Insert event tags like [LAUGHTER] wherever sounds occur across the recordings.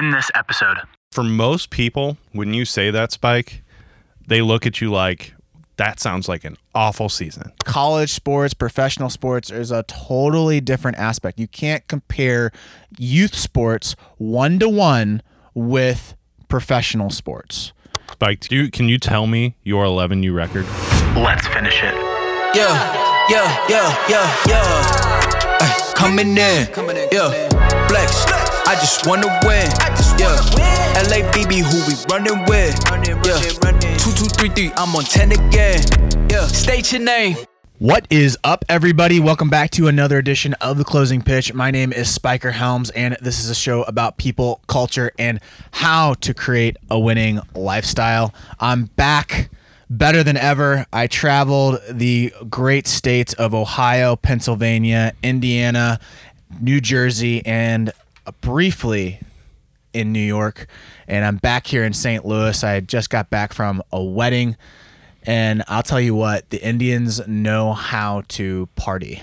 end this episode. For most people, when you say that, Spike, they look at you like, that sounds like an awful season. college sports, professional sports is a totally different aspect. You can't compare youth sports one to one with professional sports. Spike, do you, can you tell me your 11U record? Let's finish it. Yeah, yeah, yeah, yeah, yeah. Ay, coming in, yeah. Flex, I just wanna win. I just Yeah, LABB, who we running with? Yeah, two, two, three, three. I'm on ten again. Yeah, state your name. What is up, everybody? Welcome back to another edition of The Closing Pitch. My name is Spiker Helms, and this is a show about people, culture, and how to create a winning lifestyle. I'm back better than ever. I traveled the great states of Ohio, Pennsylvania, Indiana, New Jersey, and Uh, briefly in New York. And I'm back here in St. Louis. I just got back from a wedding. And I'll tell you what, the Indians know how to party.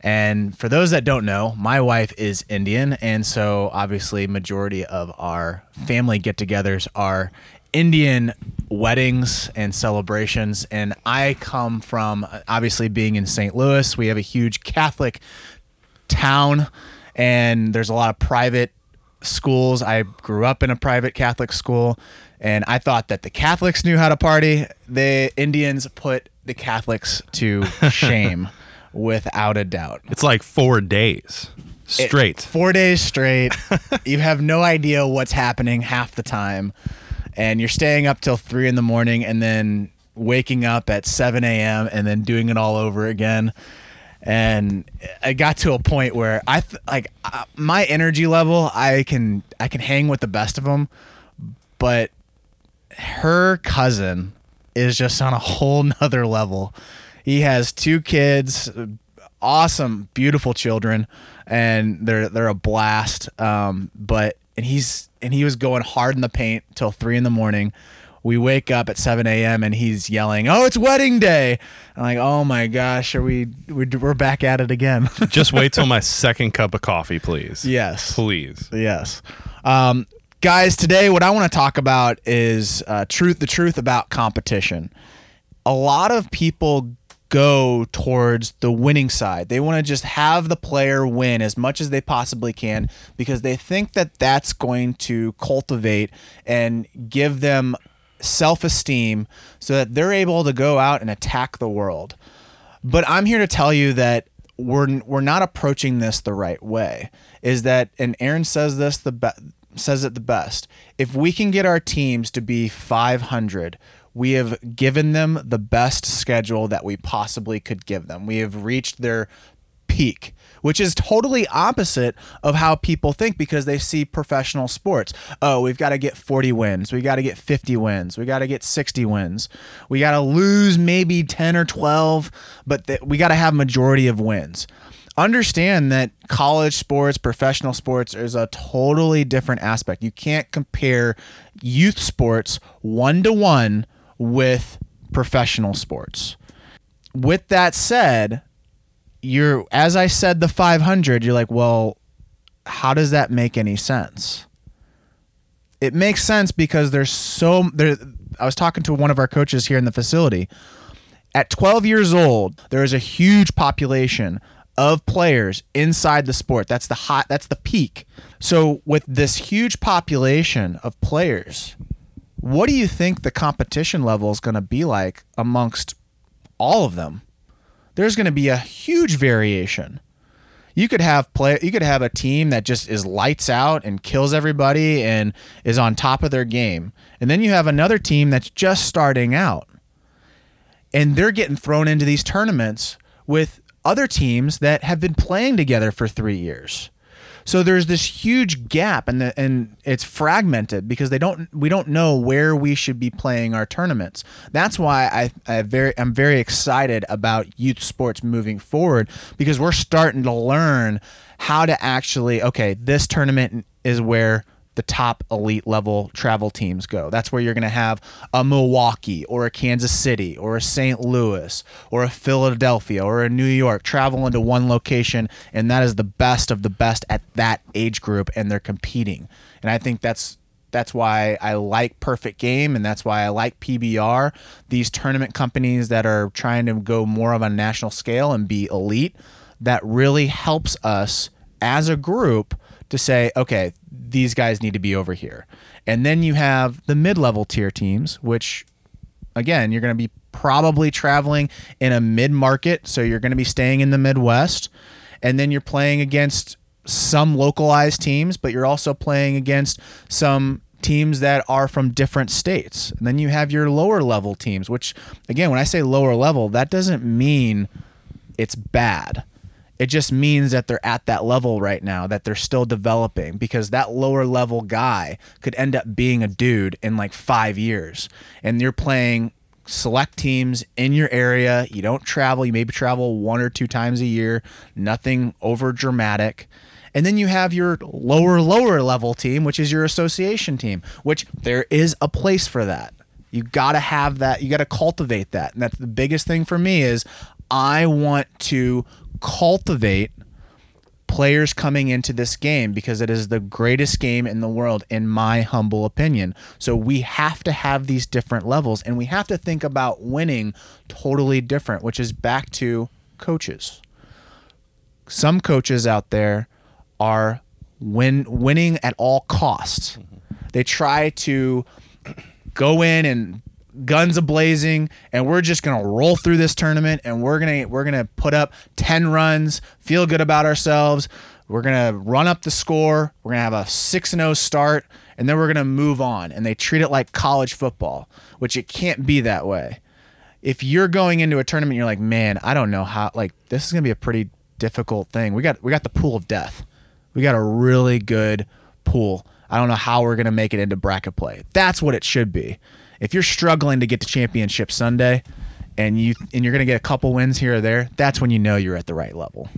And for those that don't know, my wife is Indian, and so obviously majority of our family get-togethers are Indian weddings and celebrations. And I come from obviously being in St. Louis. We have a huge Catholic town, and there's a lot of private schools. I grew up in a private Catholic school, and I thought that the Catholics knew how to party. The Indians put the Catholics to [LAUGHS] shame without a doubt. It's like four days It- straight. four days straight. [LAUGHS] you have no idea what's happening half the time. And you're staying up till three in the morning and then waking up at 7 a.m. and then doing it all over again. And I got to a point where I th- like uh, my energy level. I can I can hang with the best of them, but her cousin is just on a whole [LAUGHS] nother level. He has two kids, awesome, beautiful children, and they're they're a blast. Um, but and he's and he was going hard in the paint till three in the morning. We wake up at 7 a.m. and he's yelling, "Oh, it's wedding day!" I'm like, "Oh my gosh, are we we're, we're back at it again?" [LAUGHS] Just wait till my second cup of coffee, please. yes, Please. Yes. Um, guys, today what I want to talk about is uh, truth, the truth about competition. A lot of people go towards the winning side. They want to just have the player win as much as they possibly can because they think that that's going to cultivate and give them self-esteem so that they're able to go out and attack the world. But I'm here to tell you that we're we're not approaching this the right way. Is that and Aaron says this the be- says it the best. If we can get our teams to be 500, we have given them the best schedule that we possibly could give them. We have reached their peak, which is totally opposite of how people think because they see professional sports. Oh, we've got to get 40 wins. We got to get 50 wins. We got to get 60 wins. We got to lose maybe 10 or 12, but th- we got to have majority of wins. Understand that college sports, professional sports is a totally different aspect. You can't compare youth sports one to one with professional sports. With that said, you're as I said the 500 you're like well how does that make any sense? It makes sense because there's so there I was talking to one of our coaches here in the facility. At 12 years old there is a huge population of players inside the sport. That's the hot that's the peak. So with this huge population of players what do you think the competition level is going to be like amongst all of them there's going to be a huge variation. You could have play you could have a team that just is lights out and kills everybody and is on top of their game. And then you have another team that's just starting out. And they're getting thrown into these tournaments with other teams that have been playing together for 3 years. So there's this huge gap and and it's fragmented because they don't we don't know where we should be playing our tournaments. That's why I, I very I'm very excited about youth sports moving forward because we're starting to learn how to actually okay, this tournament is where the top elite level travel teams go. That's where you're going to have a Milwaukee or a Kansas City or a St. Louis or a Philadelphia or a New York travel into one location, and that is the best of the best at that age group, and they're competing. And I think that's that's why I like Perfect Game and that's why I like PBR. These tournament companies that are trying to go more of a national scale and be elite, that really helps us as a group to say, okay, these guys need to be over here. And then you have the mid level tier teams, which again, you're going to be probably traveling in a mid market. So you're going to be staying in the Midwest. And then you're playing against some localized teams, but you're also playing against some teams that are from different states. And then you have your lower level teams, which, again, when I say lower level, that doesn't mean it's bad. It just means that they're at that level right now, that they're still developing because that lower level guy could end up being a dude in like five years. And you're playing select teams in your area. You don't travel, you maybe travel one or two times a year, nothing over dramatic. And then you have your lower, lower level team, which is your association team, which there is a place for that. You got to have that. You got to cultivate that. And that's the biggest thing for me is I want to cultivate players coming into this game because it is the greatest game in the world in my humble opinion. So we have to have these different levels and we have to think about winning totally different, which is back to coaches. Some coaches out there are win winning at all costs. Mm-hmm. They try to go in and guns a blazing and we're just going to roll through this tournament and we're going to we're going to put up 10 runs, feel good about ourselves. We're going to run up the score. We're going to have a 6 and 0 start and then we're going to move on and they treat it like college football, which it can't be that way. If you're going into a tournament you're like, "Man, I don't know how like this is going to be a pretty difficult thing. We got we got the pool of death. We got a really good pool. I don't know how we're going to make it into bracket play. That's what it should be if you're struggling to get to championship Sunday and you and you're going to get a couple wins here or there, that's when you know you're at the right level.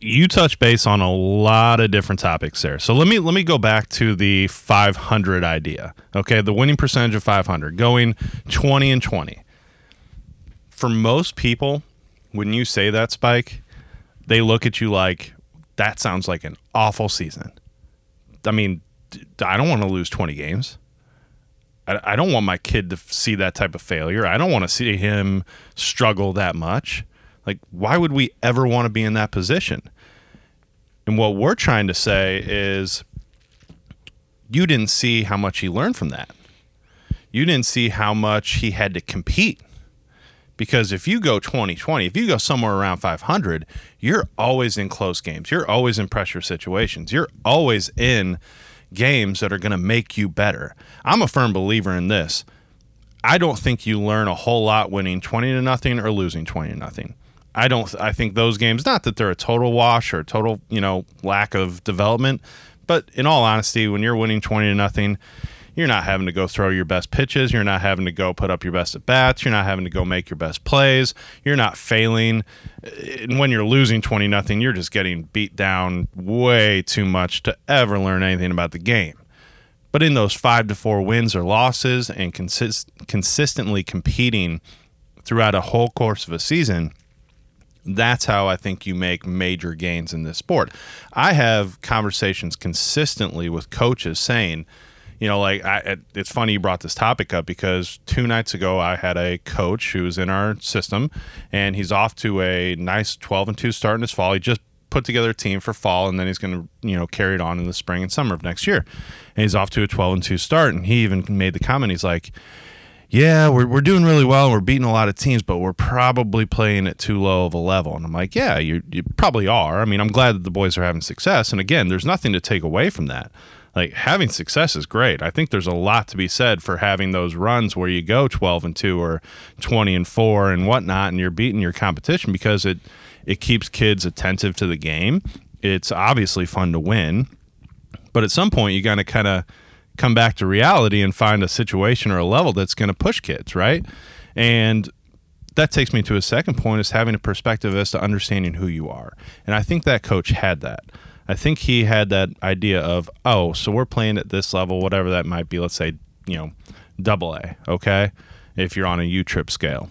You touch base on a lot of different topics there. So let me let me go back to the 500 idea. Okay, the winning percentage of 500, going 20 and 20. For most people, when you say that spike, they look at you like that sounds like an awful season. I mean, I don't want to lose 20 games. I, I don't want my kid to see that type of failure. I don't want to see him struggle that much. Like, why would we ever want to be in that position? And what we're trying to say is you didn't see how much he learned from that. You didn't see how much he had to compete. Because if you go 2020, if you go somewhere around 500, you're always in close games. You're always in pressure situations. You're always in games that are going to make you better. I'm a firm believer in this. I don't think you learn a whole lot winning 20 to nothing or losing 20 to nothing. I don't I think those games not that they're a total wash or total, you know, lack of development, but in all honesty, when you're winning 20 to nothing, you're not having to go throw your best pitches. You're not having to go put up your best at bats. You're not having to go make your best plays. You're not failing. And when you're losing 20 nothing, you're just getting beat down way too much to ever learn anything about the game. But in those five to four wins or losses and consist- consistently competing throughout a whole course of a season, that's how I think you make major gains in this sport. I have conversations consistently with coaches saying, you know, like I, it's funny you brought this topic up because two nights ago I had a coach who was in our system, and he's off to a nice twelve and two start in his fall. He just put together a team for fall, and then he's going to you know carry it on in the spring and summer of next year. And he's off to a twelve and two start, and he even made the comment. He's like. Yeah, we're, we're doing really well we're beating a lot of teams, but we're probably playing at too low of a level. And I'm like, yeah, you, you probably are. I mean, I'm glad that the boys are having success. And again, there's nothing to take away from that like having success is great. I think there's a lot to be said for having those runs where you go 12 and 2 or 20 and 4 and whatnot, and you're beating your competition because it it keeps kids attentive to the game. It's obviously fun to win, but at some point you got to kind of come back to reality and find a situation or a level that's going to push kids, right? And that takes me to a second point is having a perspective as to understanding who you are. And I think that coach had that. I think he had that idea of, oh, so we're playing at this level, whatever that might be. Let's say, you know, double A, okay? If you're on a U trip scale.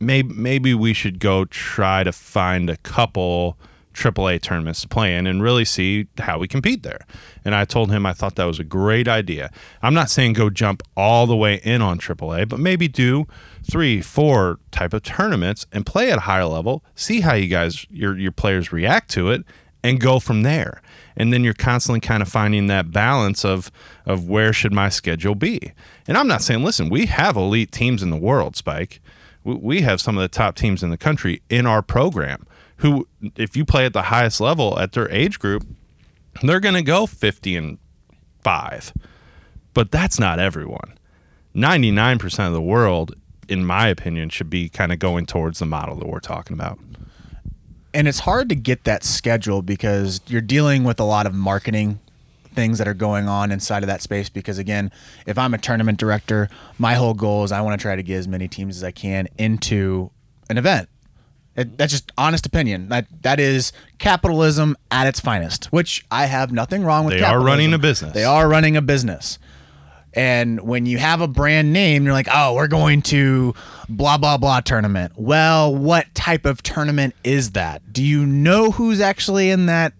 Maybe, maybe we should go try to find a couple AAA tournaments to play in and really see how we compete there. And I told him I thought that was a great idea. I'm not saying go jump all the way in on AAA, but maybe do three, four type of tournaments and play at a higher level, see how you guys, your, your players react to it, and go from there. And then you're constantly kind of finding that balance of of where should my schedule be. And I'm not saying, listen, we have elite teams in the world, Spike. We- We have some of the top teams in the country in our program who, if you play at the highest level at their age group, they're going to go 50 and 5. But that's not everyone. 99% of the world, in my opinion, should be kind of going towards the model that we're talking about. And it's hard to get that schedule because you're dealing with a lot of marketing things that are going on inside of that space because again if i'm a tournament director my whole goal is i want to try to get as many teams as i can into an event. It, that's just honest opinion. That that is capitalism at its finest which i have nothing wrong with They are running a business. they are running a business and when you have a brand name, you're like, oh, we're going to blah, blah, blah tournament. Well, what type of tournament is that? Do you know who's actually in that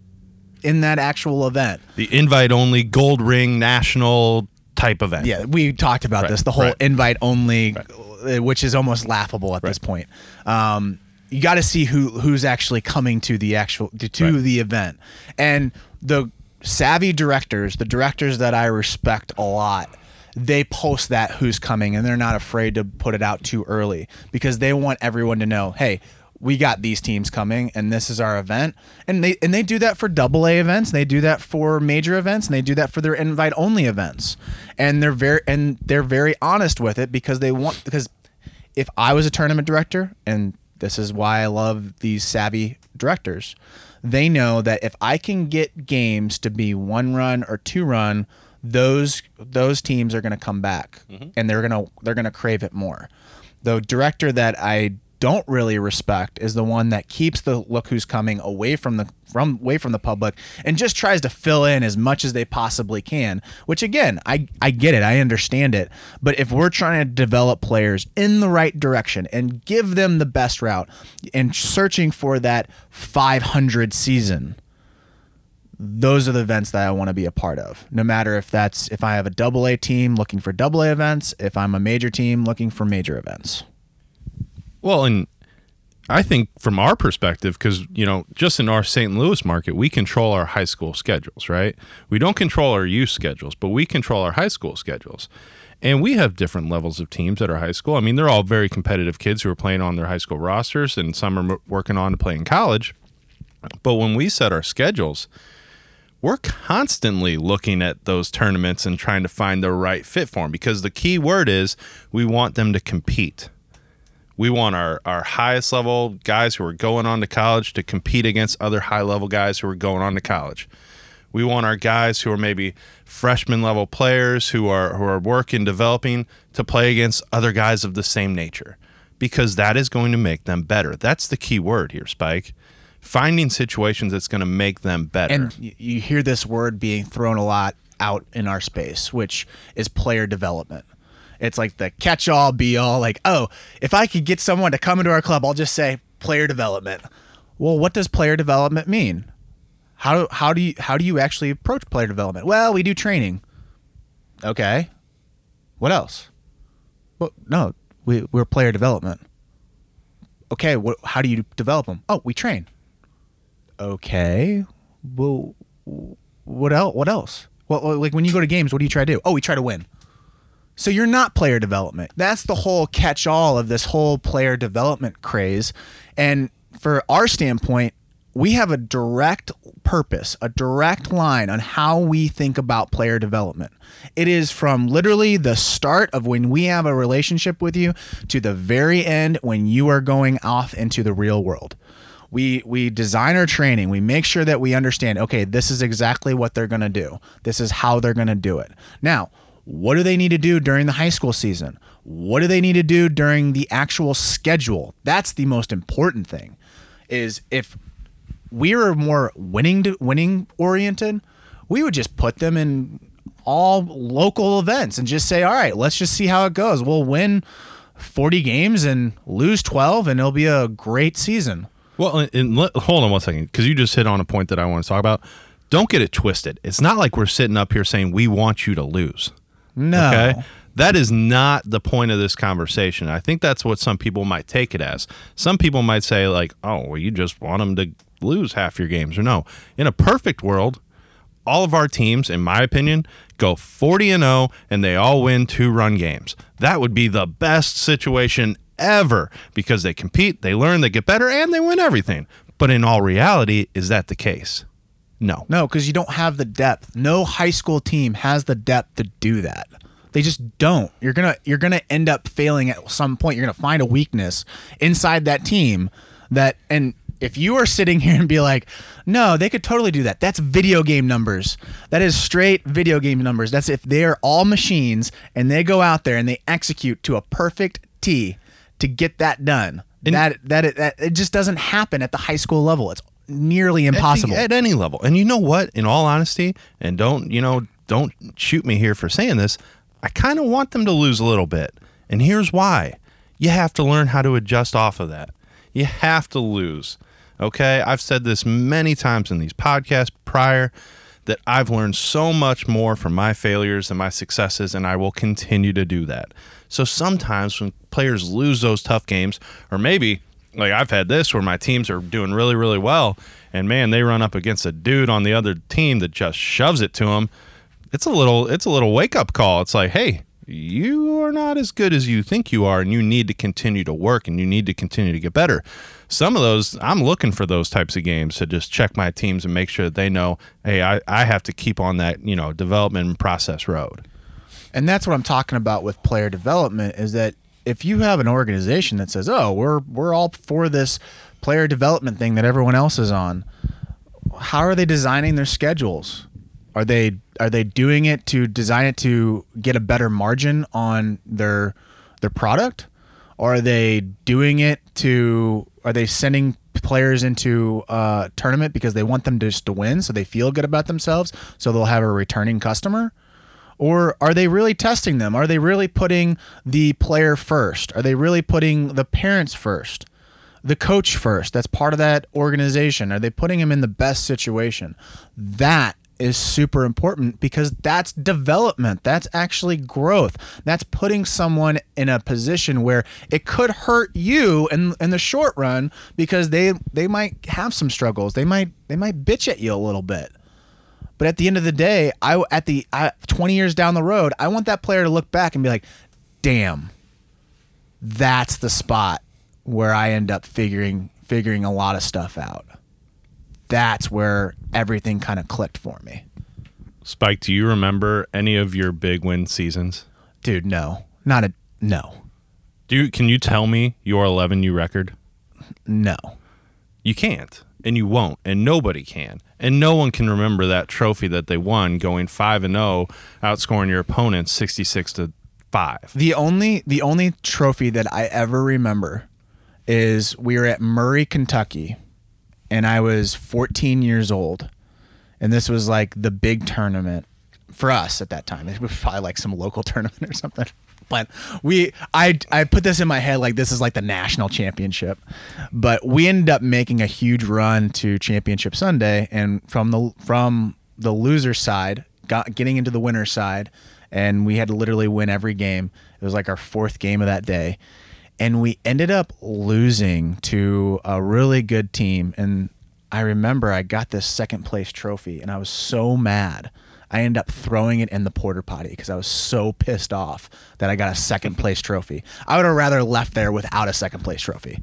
in that actual event? The invite only gold ring national type event. Yeah, we talked about Right, this, the whole right. invite only, uh, which is almost laughable at this point. Um, you got to see who who's actually coming to the actual to, to Right. the event, and the savvy directors, the directors that I respect a lot. They post that who's coming, and they're not afraid to put it out too early because they want everyone to know, hey, we got these teams coming and this is our event. And they and they do that for double a events. And they do that for major events and they do that for their invite only events. And they're very and they're very honest with it because they want because if i was a tournament director and this is why i love these savvy directors they know that if i can get games to be one run or two run those those teams are going to come back mm-hmm. and they're going to they're going to crave it more. The director that I don't really respect is the one that keeps the look who's coming away from the from away from the public and just tries to fill in as much as they possibly can which again I I get it I understand it. But if we're trying to develop players in the right direction and give them the best route and searching for that 500 season those are the events that I want to be a part of. No matter if that's if I have a double A team looking for double A events, if I'm a major team looking for major events. Well, and I think from our perspective, because you know, just in our St. Louis market, we control our high school schedules, right? We don't control our youth schedules, but we control our high school schedules. And we have different levels of teams at our high school. I mean, they're all very competitive kids who are playing on their high school rosters, and some are working on to play in college. But when we set our schedules, we're constantly looking at those tournaments and trying to find the right fit for them because the key word is we want them to compete. We want our, our highest level guys who are going on to college to compete against other high level guys who are going on to college. We want our guys who are maybe freshman level players who are who are working developing to play against other guys of the same nature because that is going to make them better. That's the key word here, Spike. Finding situations that's going to make them better. And you hear this word being thrown a lot out in our space, which is player development. It's like the catch all be all, like, oh, if I could get someone to come into our club, I'll just say player development. Well, what does player development mean? How, how do you how do you actually approach player development? Well, we do training. Okay. What else? Well, no, we, we're player development. Okay, how do you develop them? Oh, we train. Okay. Well, what else? What else? Well, like when you go to games, what do you try to do? Oh, we try to win. So you're not player development. That's the whole catch-all of this whole player development craze. And for our standpoint, we have a direct purpose, a direct line on how we think about player development. It is from literally the start of when we have a relationship with you to the very end when you are going off into the real world. We we design our training. We make sure that we understand, okay, this is exactly what they're going to do. This is how they're going to do it. Now, what do they need to do during the high school season? What do they need to do during the actual schedule? That's the most important thing. Is if we were more winning to, winning oriented, we would just put them in all local events and just say, all right, let's just see how it goes. We'll win 40 games and lose 12, and it'll be a great season. Well, and, and let, hold on one second, because you just hit on a point that I want to talk about. Don't get it twisted. It's not like we're sitting up here saying we want you to lose. No. Okay. That is not the point of this conversation. I think that's what some people might take it as. Some people might say, like, oh, well, you just want them to lose half your games. Or no. In a perfect world, all of our teams, in my opinion, go 40 and 0 and they all win two run games. That would be the best situation ever because they compete, they learn, they get better, and they win everything. But in all reality, is that the case? No. No, because you don't have the depth. No high school team has the depth to do that. They just don't. You're gonna you're gonna end up failing at some point. You're gonna find a weakness inside that team that and if you are sitting [LAUGHS] here and be like, no, they could totally do that. That's video game numbers. That is straight video game numbers. That's if they are all machines and they go out there and they execute to a perfect T to get that done. And that that it, that it just doesn't happen at the high school level. It's nearly At the- impossible. at, any level. And you know what? In all honesty, and don't you know, don't shoot me here for saying this. I kind of want them to lose a little bit, and here's why: you have to learn how to adjust off of that. You have to lose. Okay, I've said this many times in these podcasts prior that I've learned so much more from my failures than my successes, and I will continue to do that. So sometimes when players lose those tough games, or maybe like I've had this where my teams are doing really, really well, and man, they run up against a dude on the other team that just shoves it to them. It's a little, it's a little wake up call. It's like, hey, you are not as good as you think you are, and you need to continue to work, and you need to continue to get better. Some of those, I'm looking for those types of games to just check my teams and make sure that they know, hey, I, I have to keep on that, you know, development process road. And that's what I'm talking about with player development is that if you have an organization that says, "Oh, we're we're all for this player development thing that everyone else is on," how are they designing their schedules? Are they are they doing it to design it to get a better margin on their their product? Or are they doing it to are they sending players into a tournament because they want them just to win so they feel good about themselves so they'll have a returning customer? Or are they really testing them? Are they really putting the player first? Are they really putting the parents first? The coach first? That's part of that organization. Are they putting him in the best situation? That is super important because that's development. That's actually growth. That's putting someone in a position where it could hurt you in in the short run because they they might have some struggles. They might they might bitch at you a little bit. But at the end of the day, I at the I, 20 years down the road, I want that player to look back and be like, "Damn, that's the spot where I end up figuring figuring a lot of stuff out." That's where everything kind of clicked for me. Spike, do you remember any of your big win seasons? Dude, no. Not a no. Do you, can you tell me your 11 U record? No. You can't, and you won't, and nobody can. And no one can remember that trophy that they won going 5 and 0, outscoring your opponents 66 to 5. The only the only trophy that I ever remember is we were at Murray, Kentucky, and I was 14 years old, and this was like the big tournament for us at that time. It was probably like some local [LAUGHS] tournament or something. But we, I, I put this in my head like this is like the national championship, but we ended up making a huge run to championship Sunday, and from the from the loser side, got getting into the winner side, and we had to literally win every game. It was like our fourth game of that day, and we ended up losing to a really good team. And I remember I got this second place trophy, and I was so mad. I ended up throwing it in the porter potty because I was so pissed off that I got a second place trophy. I would have rather left there without a second place trophy.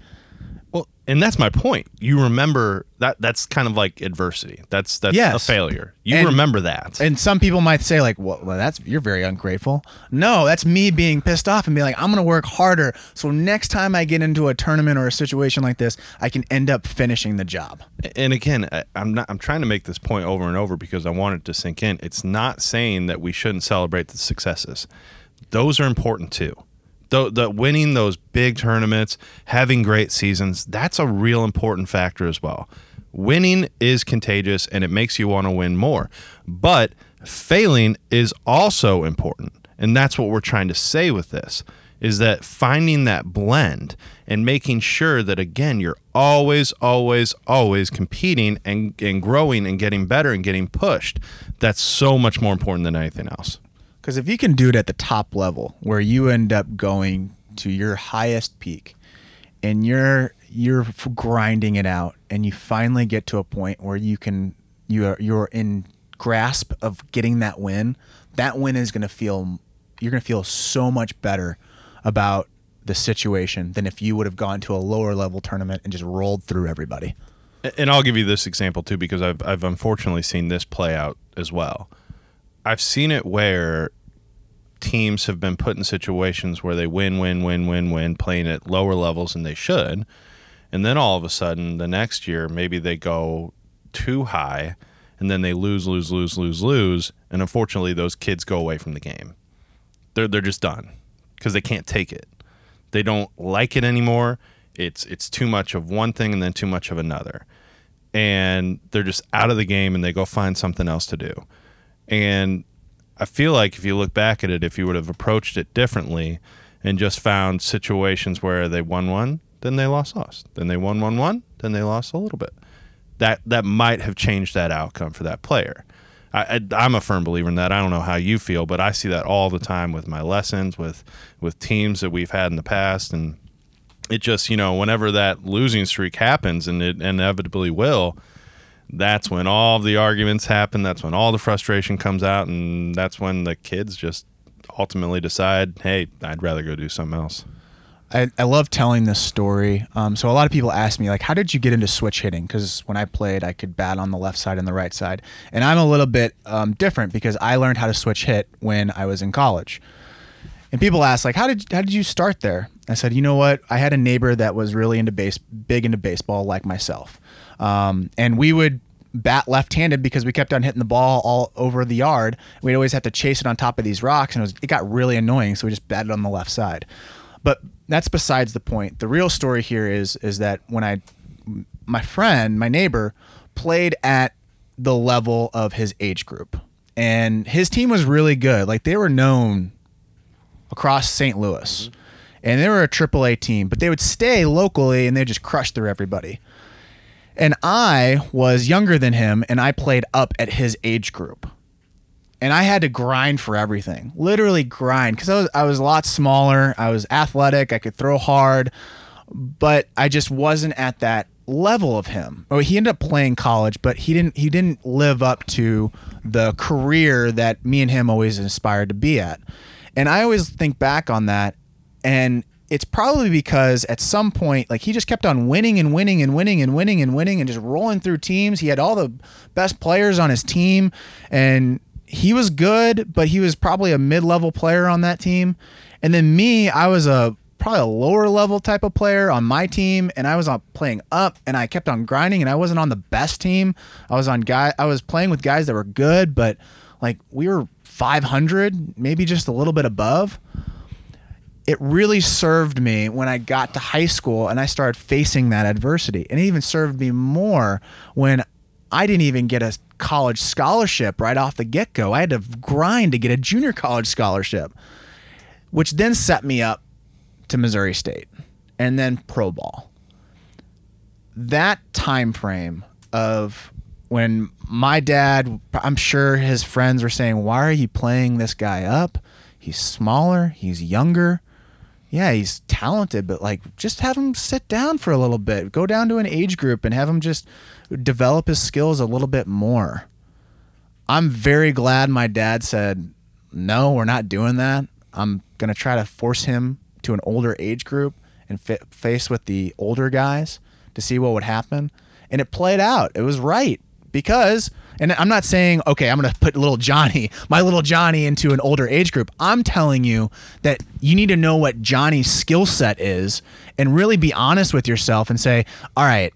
Well, and that's my point. You remember that that's kind of like adversity. That's that's a failure. You And- remember that. And some people might say like, "Well, well that's you're very ungrateful." No, that's me being pissed off and being like, "I'm going to work harder so next time I get into a tournament or a situation like this, I can end up finishing the job." and again, I, I'm not. I'm trying to make this point over and over because I want it to sink in. It's not saying that we shouldn't celebrate the successes; those are important too. The, the winning those big tournaments, having great seasons, that's a real important factor as well. Winning is contagious and it makes you want to win more. But failing is also important. And that's what we're trying to say with this is that finding that blend and making sure that again you're always always always competing and, and growing and getting better and getting pushed that's so much more important than anything else Because if you can do it at the top level, where you end up going to your highest peak, and you're you're grinding it out, and you finally get to a point where you can you are you're in grasp of getting that win. That win is going to feel you're going to feel so much better about the situation than if you would have gone to a lower level tournament and just rolled through everybody. and I'll give you this example too because I've I've unfortunately seen this play out as well. I've seen it where teams have been put in situations where they win, win, win, win, win, playing at lower levels than they should, and then all of a sudden the next year maybe they go too high, and then they lose, lose, lose, lose, lose, and unfortunately those kids go away from the game. They're they're just done because they can't take it. They don't like it anymore. It's it's too much of one thing and then too much of another. And they're just out of the game and they go find something else to do. And I feel like if you look back at it, if you would have approached it differently and just found situations where they won one, then they lost lost. Then they won one one, then they lost a little bit. That that might have changed that outcome for that player. I, I'm a firm believer in that. I don't know how you feel, but I see that all the time with my lessons, with with teams that we've had in the past, and it just you know whenever that losing streak happens, and it inevitably will, that's when all the arguments happen. That's when all the frustration comes out, and that's when the kids just ultimately decide, hey, I'd rather go do something else. I, I love telling this story. Um, so a lot of people ask me like, how did you get into switch hitting? Because when I played, I could bat on the left side and the right side, and I'm a little bit um, different because I learned how to switch hit when I was in college. And people ask like, how did how did you start there? I said, you know what? I had a neighbor that was really into base, big into baseball, like myself, um, and we would bat left-handed because we kept on hitting the ball all over the yard. We'd always have to chase it on top of these rocks, and it, was, it got really annoying. So we just batted on the left side. But that's besides the point. The real story here is is that when I, my friend, my neighbor, played at the level of his age group, and his team was really good. Like they were known across St. Louis, and they were a AAA team, but they would stay locally and they just crush through everybody. And I was younger than him, and I played up at his age group and I had to grind for everything. Literally grind because I was I was a lot smaller. I was athletic. I could throw hard, but I just wasn't at that level of him. Oh, he ended up playing college, but he didn't he didn't live up to the career that me and him always aspired to be at. And I always think back on that and it's probably because at some point like he just kept on winning and winning and winning and winning and winning and just rolling through teams. He had all the best players on his team and he was good, but he was probably a mid-level player on that team. And then me, I was a probably a lower level type of player on my team, and I was on playing up, and I kept on grinding, and I wasn't on the best team. I was on guy, I was playing with guys that were good, but like we were 500, maybe just a little bit above. It really served me when I got to high school and I started facing that adversity, and it even served me more when I didn't even get a college scholarship right off the get go. I had to grind to get a junior college scholarship, which then set me up to Missouri State and then pro ball. That time frame of when my dad, I'm sure his friends were saying, Why are you playing this guy up? He's smaller, he's younger. Yeah, he's talented, but like just have him sit down for a little bit. Go down to an age group and have him just develop his skills a little bit more. I'm very glad my dad said, no, we're not doing that. I'm going to try to force him to an older age group and fa- face with the older guys to see what would happen. And it played out. It was right because, and I'm not saying, okay, I'm going to put little Johnny, my little Johnny, into an older age group. I'm telling you that you need to know what Johnny's skill set is and really be honest with yourself and say, all right,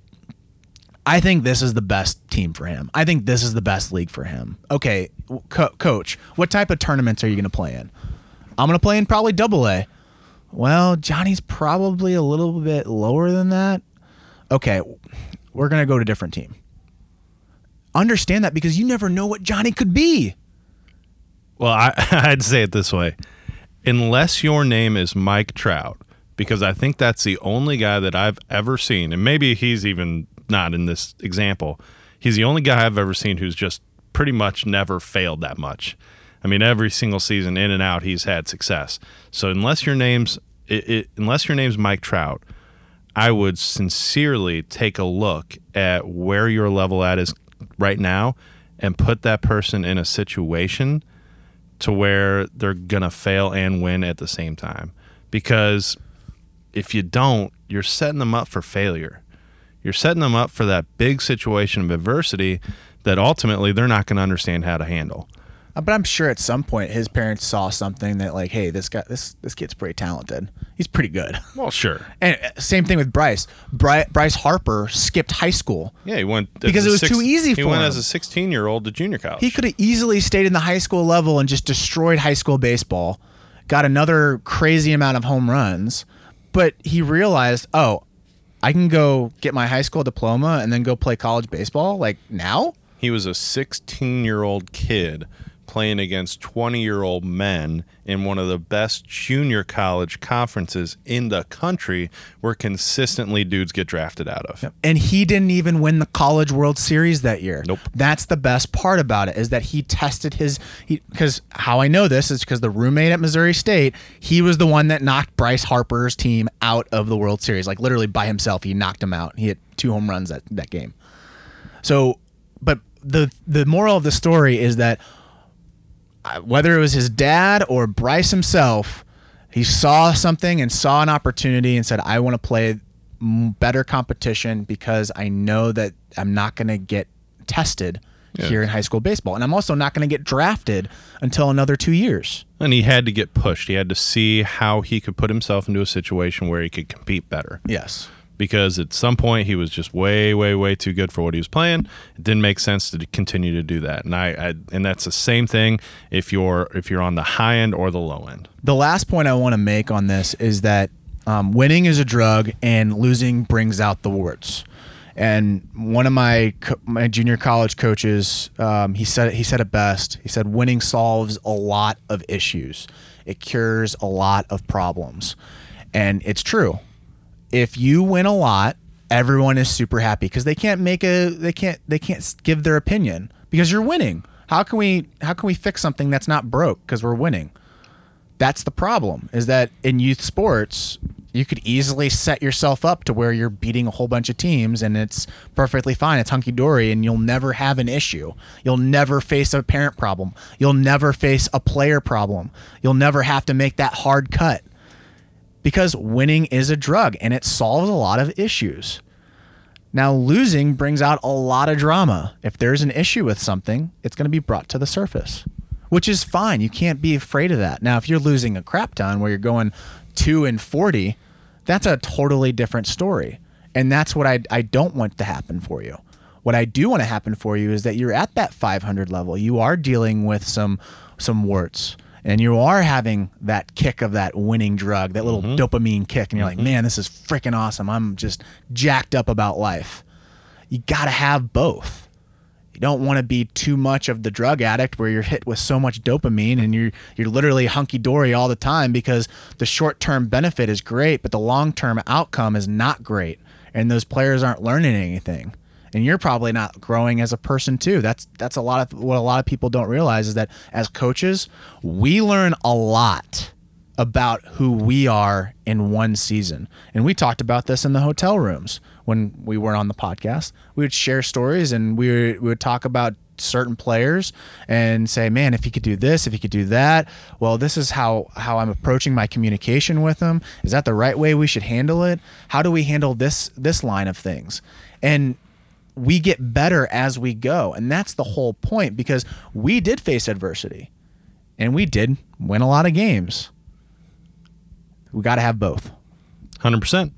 I think this is the best team for him. I think this is the best league for him. Okay, co- coach, what type of tournaments are you going to play in? I'm going to play in probably double A. Well, Johnny's probably a little bit lower than that. Okay, we're going to go to a different team. Understand that because you never know what Johnny could be. Well, I, [LAUGHS] I'd say it this way: unless your name is Mike Trout, because I think that's the only guy that I've ever seen, and maybe he's even not in this example. He's the only guy I've ever seen who's just pretty much never failed that much. I mean, every single season, in and out, he's had success. So unless your name's it, it, unless your name's Mike Trout, I would sincerely take a look at where your level at is right now and put that person in a situation to where they're gonna fail and win at the same time. Because if you don't, you're setting them up for failure. You're setting them up for that big situation of adversity that ultimately they're not going to understand how to handle. Uh, But I'm sure at some point his parents saw something that like, hey, this guy, this this kid's pretty talented. He's pretty good. Well, sure. And uh, same thing with Bryce. Bry- Bryce Harper skipped high school. Yeah, he went Because it was too easy for him. He went him. as a 16 year old to junior college. He could have easily stayed in the high school level and just destroyed high school baseball, got another crazy amount of home runs, but he realized, oh, I can go get my high school diploma and then go play college baseball like now. He was a 16 year old kid playing against 20 year old men in one of the best junior college conferences in the country where consistently dudes get drafted out of. And he didn't even win the College World Series that year. Nope. That's the best part about it is that he tested his because how I know this is because the roommate at Missouri State, he was the one that knocked Bryce Harper's team out of the World Series. Like literally by himself, he knocked him out. He hit two home runs that, that game. So, but the the moral of the story is that whether it was his dad or Bryce himself, he saw something and saw an opportunity and said, "I want to play better competition because I know that I'm not going to get tested here in high school baseball, and I'm also not going to get drafted until another two years." And he had to get pushed. He had to see how he could put himself into a situation where he could compete better. Yes. Because at some point he was just way, way, way too good for what he was playing. It didn't make sense to continue to do that. And I, I and that's the same thing if you're if you're on the high end or the low end. The last point I want to make on this is that um, winning is a drug and losing brings out the warts. And one of my my junior college coaches, um, he said he said it best. He said winning solves a lot of issues. It cures a lot of problems, and it's true. If you win a lot, everyone is super happy because they can't make a they can't they can't give their opinion because you're winning. How can we how can we fix something that's not broke because we're winning? that's the problem is that in youth sports you could easily set yourself up to where you're beating a whole bunch of teams and it's perfectly fine. It's hunky-dory and you'll never have an issue. You'll never face a parent problem. You'll never face a player problem. You'll never have to make that hard cut because winning is a drug and it solves a lot of issues now losing brings out a lot of drama if there's an issue with something it's going to be brought to the surface which is fine. You can't be afraid of that. Now, if you're losing a crap ton where you're going two and 40, that's a totally different story. And that's what I, I don't want to happen for you. What I do want to happen for you is that you're at that 500 level. You are dealing with some some warts and you are having that kick of that winning drug, that little mm-hmm. dopamine kick. And you're like, mm-hmm. man, this is freaking awesome. I'm just jacked up about life. You got to have both you don't want to be too much of the drug addict where you're hit with so much dopamine and you're you're literally hunky dory all the time because the short term benefit is great, but the long term outcome is not great, and those players aren't learning anything. And you're probably not growing as a person too. That's that's a lot of what a lot of people don't realize is that as coaches, we learn a lot about who we are in one season. And we talked about this in the hotel rooms when we weren't on the podcast. We would share stories and we would, we would talk about certain players and say, man, if he could do this, if he could do that, well, this is how, how I'm approaching my communication with him. Is that the right way we should handle it? How do we handle this, this line of things? And we get better as we go. And that's the whole point because we did face adversity and we did win a lot of games. We got to have both. 100%.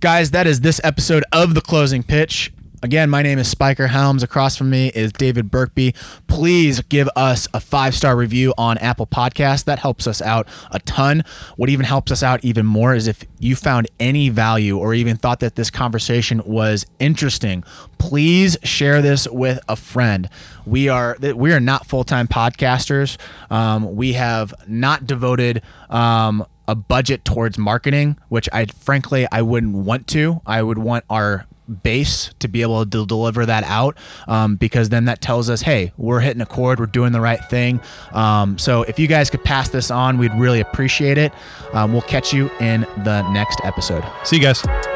Guys, that is this episode of The Closing Pitch. Again, my name is Spiker Helms. Across from me is David Burkby. Please give us a five star review on Apple Podcasts. That helps us out a ton. What even helps us out even more is if you found any value or even thought that this conversation was interesting, please share this with a friend. We are we are not full time podcasters. Um, we have not devoted. Um, a budget towards marketing, which I frankly I wouldn't want to. I would want our base to be able to deliver that out um, because then that tells us hey we're hitting a chord we're doing the right thing. Um, so if you guys could pass this on we'd really appreciate it. Um, we'll catch you in the next episode. See you guys.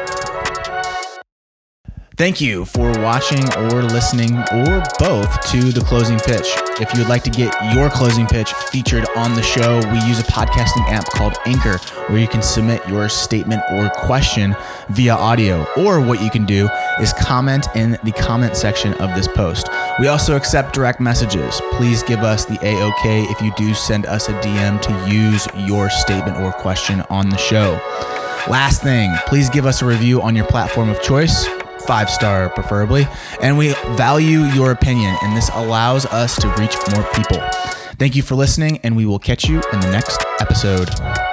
Thank you for watching or listening or both to the closing pitch. If you would like to get your closing pitch featured on the show, we use a podcasting app called Anchor where you can submit your statement or question via audio. Or what you can do is comment in the comment section of this post. We also accept direct messages. Please give us the AOK if you do send us a DM to use your statement or question on the show. Last thing, please give us a review on your platform of choice five star preferably. And we value your opinion, and this allows us to reach more people. Thank you for listening, and we will catch you in the next episode.